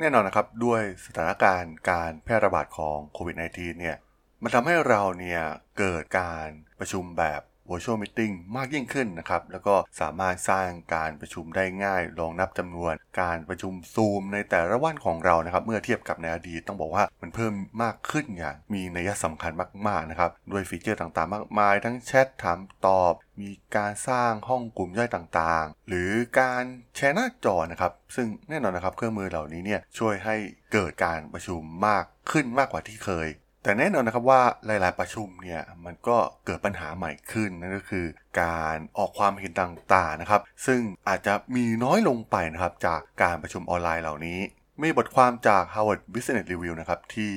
แน่นอนนะครับด้วยสถานการณ์การแพร่ระบาดของโควิด -19 เนี่ยมันทำให้เราเนี่ยเกิดการประชุมแบบ virtual meeting มากยิ่งขึ้นนะครับ แล้วก็สามารถสร้างการประชุมได้ง่ายลองนับจำนวน การประชุมซูมในแต่ละวันของเรานะครับ เมื่อเทียบกับในอดีตต้องบอกว่ามันเพิ่มมากขึ้นอย่างมีนัยสำคัญมากๆนะครับด้วยฟีเจอร์ต่างๆ มากมาย ทั้งแชทถามตอบ มีการสร้างห้องกลุ่มย่อยต่างๆ หรือการแชร์หน้าจอนะครับ ซึ่งแน่นอนนะครับเครื่องมือเหล่านี้เนี่ยช่วยให้เกิดการประชุมมากขึ้นมากกว่าที่เคย แต่แน่นอนนะครับว่าหลาย ๆ ประชุมเนี่ยมันก็เกิดปัญหาใหม่ขึ้นนั่นก็คือ การออกความเห็นต่าง ๆ นะครับ ซึ่งอาจจะมีน้อยลงไปนะครับจากการประชุมออนไลน์เหล่านี้ มีบทความจาก Harvard Business Review นะครับที่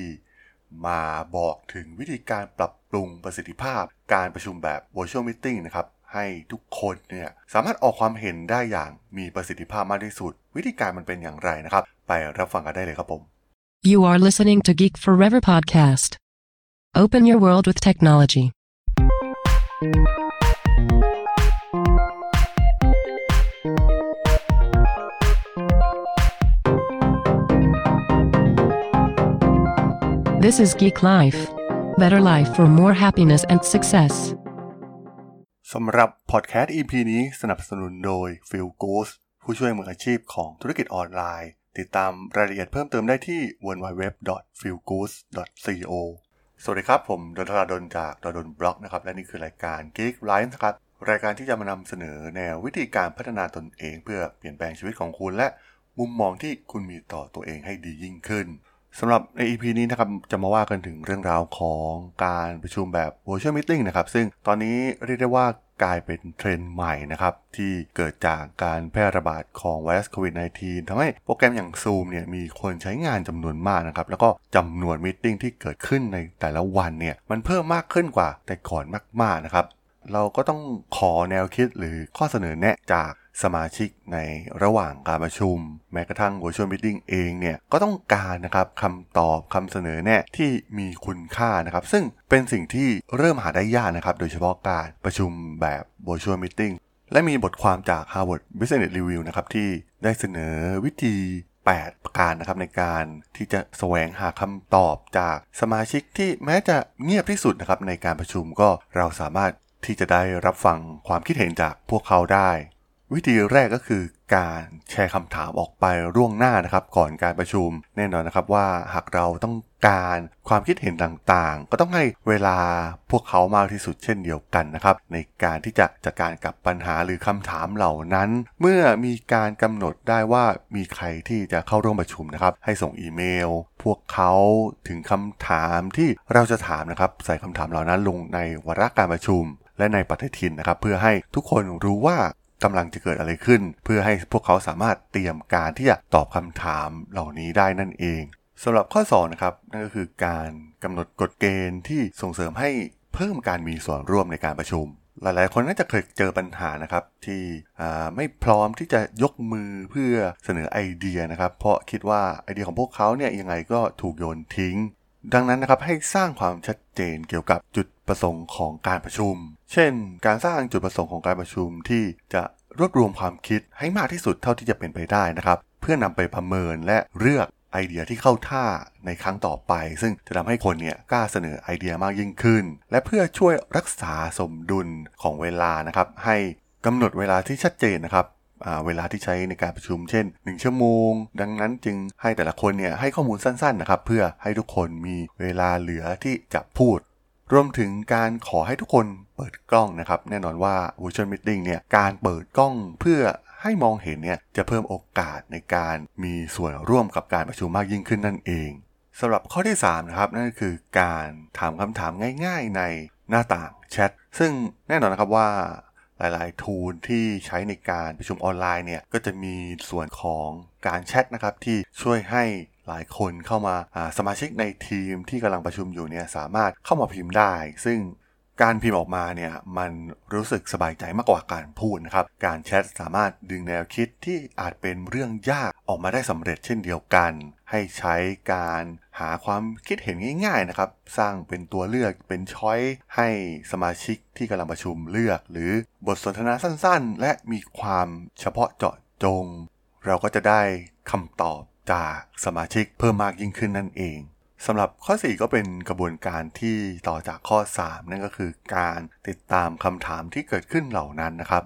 มาบอกถึงวิธีการปรับปรุงประสิทธิภาพ การประชุมแบบ virtual meeting นะครับให้ทุกคนเนี่ยสามารถออกความเห็นได้อย่างมีประสิทธิภาพมากที่สุด วิธีการมันเป็นอย่างไรนะครับ ไปรับฟังกันได้เลยครับผม You are listening to Geek Forever podcast. Open your world with technology. This is Geek Life. Better life for more happiness and success. สำหรับพอดแคสต์ EP นี้สนับสนุนโดย p h i l g o o s e ผู้ช่วยมืออาชีพของธุรกิจออนไลน์ ติดตามรายละเอียดเพิ่มเติมได้ที่ www.feelgoose.co สวัสดีครับ ผมดนทราดนจากดนบล็อกนะครับ และนี่คือรายการ Geek Life นะครับ รายการที่จะมานำเสนอแนววิธีการพัฒนาตนเอง เพื่อเปลี่ยนแปลงชีวิตของคุณ และมุมมองที่คุณมีต่อตัวเองให้ดียิ่งขึ้น สำหรับใน EP นี้นะครับจะมาว่ากันถึงเรื่องราวของการประชุมแบบ virtual meeting นะครับ ซึ่งตอนนี้เรียกได้ว่ากลายเป็นเทรนด์ใหม่นะครับ ที่เกิดจากการแพร่ระบาดของไวรัสโควิด -19 ทำให้โปรแกรมอย่าง Zoom เนี่ยมีคนใช้งานจำนวนมากนะครับ แล้วก็จำนวนมิ팅ที่เกิดขึ้นในแต่ละวันเนี่ยมันเพิ่มมากขึ้นกว่าแต่ก่อนมากๆนะครับ เราก็ต้องขอแนวคิดหรือข้อเสนอแนะจาก สมาชิกในระหว่างการประชุม แม้กระทั่ง virtual meeting เองเนี่ยก็ต้องการนะครับคำตอบคำเสนอแนะที่มีคุณค่านะครับ ซึ่งเป็นสิ่งที่เริ่มหาได้ยากนะครับ โดยเฉพาะการประชุมแบบ virtual meeting และมีบทความจาก Harvard Business Review นะครับที่ได้เสนอวิธี 8 ประการนะครับในการที่จะแสวงหาคำตอบจากสมาชิกที่แม้จะเงียบที่สุดนะครับในการประชุมก็เราสามารถที่จะได้รับฟังความคิดเห็นจากพวกเขาได้ วิธีแรกก็คือการแชร์คำถามออกไปร่วงหน้านะครับ ก่อนการประชุมแน่นอนนะครับว่าหากเราต้องการความคิดเห็นต่างๆ ก็ต้องให้เวลาพวกเขามากที่สุดเช่นเดียวกันนะครับ ในการที่จะจัดการกับปัญหาหรือคำถามเหล่านั้น เมื่อมีการกำหนดได้ว่ามีใครที่จะเข้าร่วมประชุมนะครับ ให้ส่งอีเมล พวกเขาถึงคำถามที่เราจะถามนะครับ ใส่คำถามเหล่านั้นลงในวาระการประชุมและในปฏิทินนะครับ เพื่อให้ทุกคนรู้ว่า กำลังจะเกิดอะไรขึ้น เพื่อให้พวกเขาสามารถเตรียมการที่จะตอบคำถามเหล่านี้ได้นั่นเองสำหรับข้อ2นะครับนั่นก็คือการกำหนดกฎเกณฑ์ที่ส่งเสริมให้เพิ่มการมีส่วนร่วมในการประชุม หลายๆ คนน่าจะเคยเจอปัญหานะครับ ที่ไม่พร้อมที่จะยกมือเพื่อเสนอไอเดียนะครับ เพราะคิดว่าไอเดียของพวกเขาเนี่ยยังไงก็ถูกโยนทิ้ง ดังนั้นนะครับให้สร้างความชัดเจนเกี่ยวกับจุดประสงค์ของการประชุม เช่น การสร้างจุดประสงค์ของการประชุมที่จะรวบรวมความคิดให้มากที่สุดเท่าที่จะเป็นไปได้นะครับ เพื่อนำไปประเมินและเลือกไอเดียที่เข้าท่าในครั้งต่อไป ซึ่งจะทำให้คนเนี่ยกล้าเสนอไอเดียมากยิ่งขึ้น และเพื่อช่วยรักษาสมดุลของเวลานะครับ ให้กำหนดเวลาที่ชัดเจนนะครับเวลาที่ใช้ในการประชุมเช่น 1 ชั่วโมง ดังนั้นจึงให้แต่ละคนเนี่ยให้ข้อมูลสั้นๆนะครับ เพื่อให้ทุกคนมีเวลาเหลือที่จะพูด รวมถึงการขอให้ทุกคนเปิดกล้องนะครับ แน่นอนว่า virtual meeting เนี่ยการเปิดกล้องเพื่อให้มองเห็นเนี่ยจะเพิ่มโอกาสในการมีส่วนร่วมกับการประชุมมากยิ่งขึ้นนั่นเองสำหรับข้อที่3นะครับนั่นคือการถามคำถามง่าย ๆ ในหน้าต่างแชทซึ่งแน่นอนนะครับว่าหลายๆ ทูลที่ใช้ในการประชุมออนไลน์เนี่ยก็จะมีส่วนของการแชทนะครับที่ช่วยให้ หลายคนเข้ามาสมาชิกในทีมที่กำลังประชุมอยู่เนี่ยสามารถเข้ามาพิมพ์ได้ ซึ่งการพิมพ์ออกมาเนี่ยมันรู้สึกสบายใจมากกว่าการพูดนะครับ การแชทสามารถดึงแนวคิดที่อาจเป็นเรื่องยากออกมาได้สำเร็จเช่นเดียวกัน ให้ใช้การหาความคิดเห็นง่าย ๆนะครับ สร้างเป็นตัวเลือกเป็นช้อยให้สมาชิกที่กำลังประชุมเลือก หรือบทสนทนาสั้นๆ และมีความเฉพาะเจาะจง เราก็จะได้คำตอบ จากสมาชิกเพิ่มมากยิ่งขึ้นนั่นเองสำหรับข้อ 4 ก็เป็นกระบวนการที่ต่อจากข้อ 3 นั่นก็คือการติดตามคำถามที่เกิดขึ้นเหล่านั้นนะครับ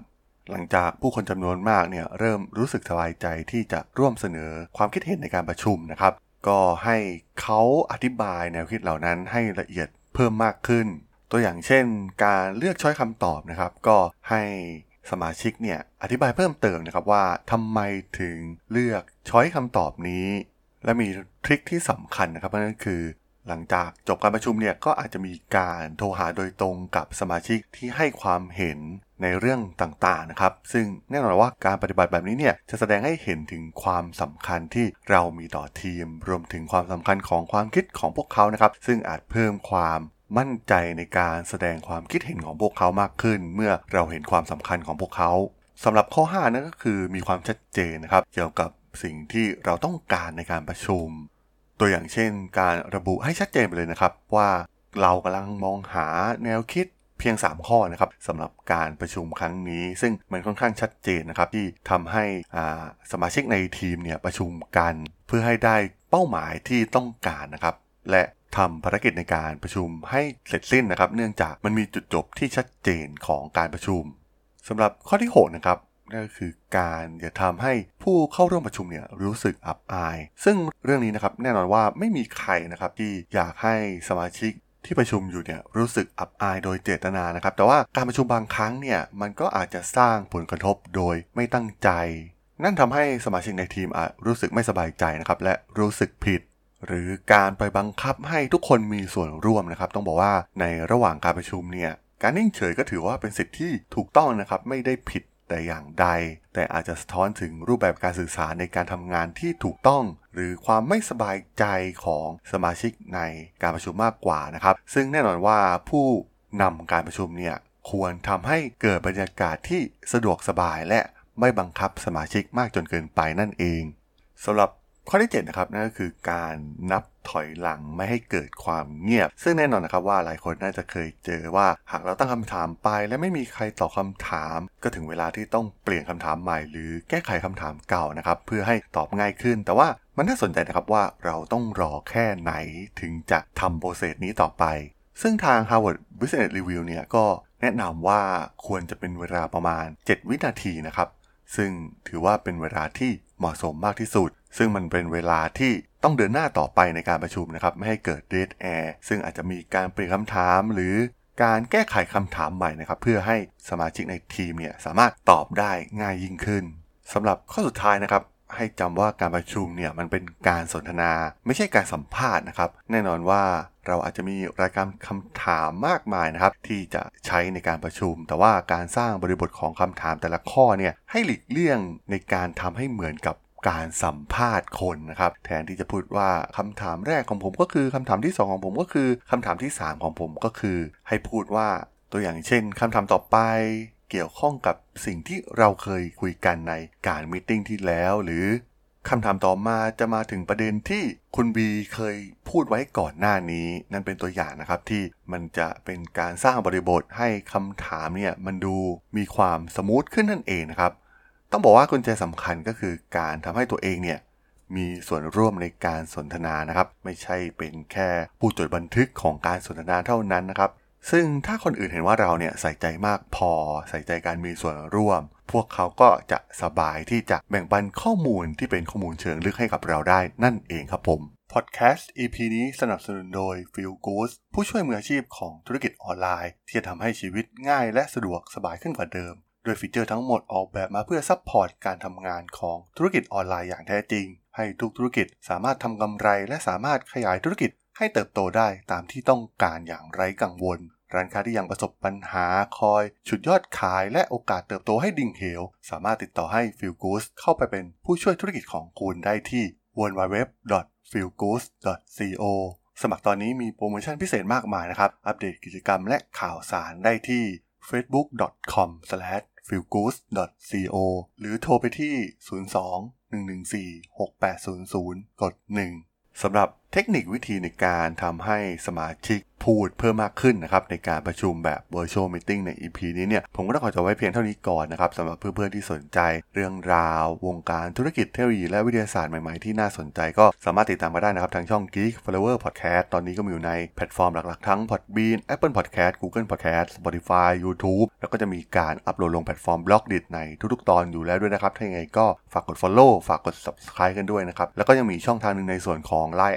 หลังจากผู้คนจำนวนมากเนี่ยเริ่มรู้สึกสบายใจที่จะร่วมเสนอความคิดเห็นในการประชุมนะครับ ก็ให้เขาอธิบายแนวคิดเหล่านั้นให้ละเอียดเพิ่มมากขึ้น ตัวอย่างเช่น การเลือกช้อยคำตอบนะครับ ก็ให้ สมาชิกเนี่ยอธิบายเพิ่มเติมนะครับว่าทำไมถึงเลือกช้อยคำตอบนี้ และมีทริคที่สำคัญนะครับนั่นคือ หลังจากจบการประชุมเนี่ยก็อาจจะมีการโทรหาโดยตรงกับสมาชิกที่ให้ความเห็นในเรื่องต่างๆนะครับ ซึ่งแน่นอนว่าการปฏิบัติแบบนี้เนี่ยจะแสดงให้เห็นถึงความสำคัญที่เรามีต่อทีม รวมถึงความสำคัญของความคิดของพวกเขานะครับ ซึ่งอาจเพิ่มความ มั่นใจในการแสดงความคิดเห็นของพวกเขามากขึ้น เมื่อเราเห็นความสำคัญของพวกเขาสำหรับข้อ 5 นั่นก็คือมีความชัดเจนนะครับ เกี่ยวกับสิ่งที่เราต้องการในการประชุม ตัวอย่างเช่น การระบุให้ชัดเจนไปเลยนะครับ ว่าเรากำลังมองหาแนวคิดเพียง 3 ข้อนะครับสำหรับการประชุมครั้งนี้ ซึ่งมันค่อนข้างชัดเจนนะครับ ที่ทำให้สมาชิกในทีมเนี่ยประชุมกัน เพื่อให้ได้เป้าหมายที่ต้องการนะครับ และ ทำภารกิจในการประชุมให้เสร็จสิ้นนะครับ เนื่องจากมันมีจุดจบที่ชัดเจนของการประชุมสำหรับข้อที่6นะครับนั่นก็คือการอย่าทำให้ผู้เข้าร่วมประชุมเนี่ยรู้สึกอับอาย ซึ่งเรื่องนี้นะครับแน่นอนว่าไม่มีใครนะครับที่อยากให้สมาชิกที่ประชุมอยู่เนี่ยรู้สึกอับอายโดยเจตนานะครับ แต่ว่าการประชุมบางครั้งเนี่ยมันก็อาจจะสร้างผลกระทบโดยไม่ตั้งใจ นั่นทำให้สมาชิกในทีมอาจรู้สึกไม่สบายใจนะครับและรู้สึกผิด หรือการไปบังคับให้ทุกคนมีส่วนร่วมนะครับ ต้องบอกว่าในระหว่างการประชุมเนี่ยการนิ่งเฉยก็ถือว่าเป็นสิทธิที่ถูกต้องนะครับไม่ได้ผิดแต่อย่างใด แต่อาจจะสะท้อนถึงรูปแบบการสื่อสารในการทำงานที่ถูกต้อง หรือความไม่สบายใจของสมาชิกในการประชุมมากกว่านะครับ ซึ่งแน่นอนว่าผู้นำการประชุมเนี่ยควรทำให้เกิดบรรยากาศที่สะดวกสบายและไม่บังคับสมาชิกมากจนเกินไปนั่นเองสำหรับ ข้อที่7นะครับนั่นก็คือการนับถอยหลังไม่ให้เกิดความเงียบ ซึ่งแน่นอนนะครับว่าหลายคนน่าจะเคยเจอว่าหากเราตั้งคำถามไป และไม่มีใครตอบคาถาม ก็ถึงเวลาที่ต้องเปลี่ยนคำถามใหม่ หรือแก้ไขคำถามเก่านะครับเพื่อให้ตอบง่ายขึ้น แต่ว่ามันน่าสนใจนะครับว่าเราต้องรอแค่ไหนถึงจะทำโปรเซสนี้ต่อไป ซึ่งทาง Harvard Business Review เนี่ยก็แนะนำว่าควรจะเป็นเวลาประมาณ 7 วินาทีนะครับ ซึ่งถือว่าเป็นเวลาที่ เหมาะสมมากที่สุด ซึ่งมันเป็นเวลาที่ต้องเดินหน้าต่อไปในการประชุมนะครับ ไม่ให้เกิดเดทแอร์ซึ่งอาจจะมีการเปลี่ยนคำถามหรือการแก้ไขคำถามใหม่นะครับ เพื่อให้สมาชิกในทีมเนี่ยสามารถตอบได้ง่ายยิ่งขึ้นสำหรับข้อสุดท้ายนะครับ ให้จำว่าการประชุมเนี่ยมันเป็นการสนทนา ไม่ใช่การสัมภาษณ์นะครับ แน่นอนว่าเราอาจจะมีรายการคำถามมากมายนะครับ ที่จะใช้ในการประชุม แต่ว่าการสร้างบริบทของคำถามแต่ละข้อเนี่ยให้หลีกเลี่ยงในการทำให้เหมือนกับการสัมภาษณ์คนนะครับ แทนที่จะพูดว่าคำถามแรกของผมก็คือคำถามที่ 2 ของผมก็คือคำถามที่ 3 ของผมก็คือ ให้พูดว่าตัวอย่างเช่นคำถามต่อไป เกี่ยวข้องกับสิ่งที่เราเคยคุยกันในการมิ팅ที่แล้วหรือคำถามต่อมาจะมาถึงประเด็นที่คุณบีเคยพูดไว้ก่อนหน้านี้ นั่นเป็นตัวอย่างนะครับที่มันจะเป็นการสร้างบริบทให้คำถามเนี่ยมันดูมีความสมูทขึ้นนั่นเองนะครับ ต้องบอกว่ากุญแจสำคัญก็คือการทำให้ตัวเองเนี่ยมีส่วนร่วมในการสนทนานะครับ ไม่ใช่เป็นแค่ผู้จดบันทึกของการสนทนาเท่านั้นนะครับ ซึ่งถ้าคนอื่นเห็นว่าเราเนี่ยใส่ใจมากพอ ใส่ใจการมีส่วนร่วม พวกเขาก็จะสบายที่จะแบ่งปันข้อมูลที่เป็นข้อมูลเชิงลึกให้กับเราได้นั่นเองครับผมพอดแคสต์ EP นี้สนับสนุนโดย Fillgoods ผู้ช่วยมืออาชีพของธุรกิจออนไลน์ ที่จะทำให้ชีวิตง่ายและสะดวกสบายขึ้นกว่าเดิม โดยฟีเจอร์ทั้งหมดออกแบบมาเพื่อ support การทำงานของธุรกิจออนไลน์อย่างแท้จริง ให้ทุกธุรกิจสามารถทำกำไรและสามารถขยายธุรกิจ ให้เติบโตได้ตามที่ต้องการอย่างไร้กังวล ร้านค้าที่ยังประสบปัญหาคอยฉุดยอดขายและโอกาสเติบโตให้ดิ่งเหว สามารถติดต่อให้ f e e l g o o d เข้าไปเป็นผู้ช่วยธุรกิจของคุณได้ที่ www.feelgood.co สมัครตอนนี้มีโปรโมชั่นพิเศษมากมายนะครับ อัปเดตกิจกรรมและข่าวสารได้ที่ facebook.com feelgood.co หรือโทรไปที่ 02 114 6800 กด 1 สำหรับ เทคนิควิธีในการทำให้สมาชิกพูดเพิ่มมากขึ้นนะครับในการประชุมแบบ virtual meeting ใน EP นี้เนี่ยผมก็ต้องขอจบไว้เพียงเท่านี้ก่อนนะครับสำหรับเพื่อนๆที่สนใจ เรื่องราว วงการธุรกิจเทคโนโลยีและวิทยาศาสตร์ใหม่ๆที่น่าสนใจก็สามารถติดตามมาได้นะครับทางช่อง Geek Forever Podcast ตอนนี้ก็มีอยู่ในแพลตฟอร์มหลักๆ ทั้ง Podbean Apple Podcast Google Podcast Spotify YouTube แล้วก็จะมีการอัปโหลดลงแพลตฟอร์ม Blockdit ในทุกๆ ตอนอยู่แล้วด้วยนะครับถ้าอย่างไรก็ฝากกด Follow ฝากกด Subscribe กันด้วยนะครับแล้วก็ยังมีช่องทางหนึ่งในส่วนของ Line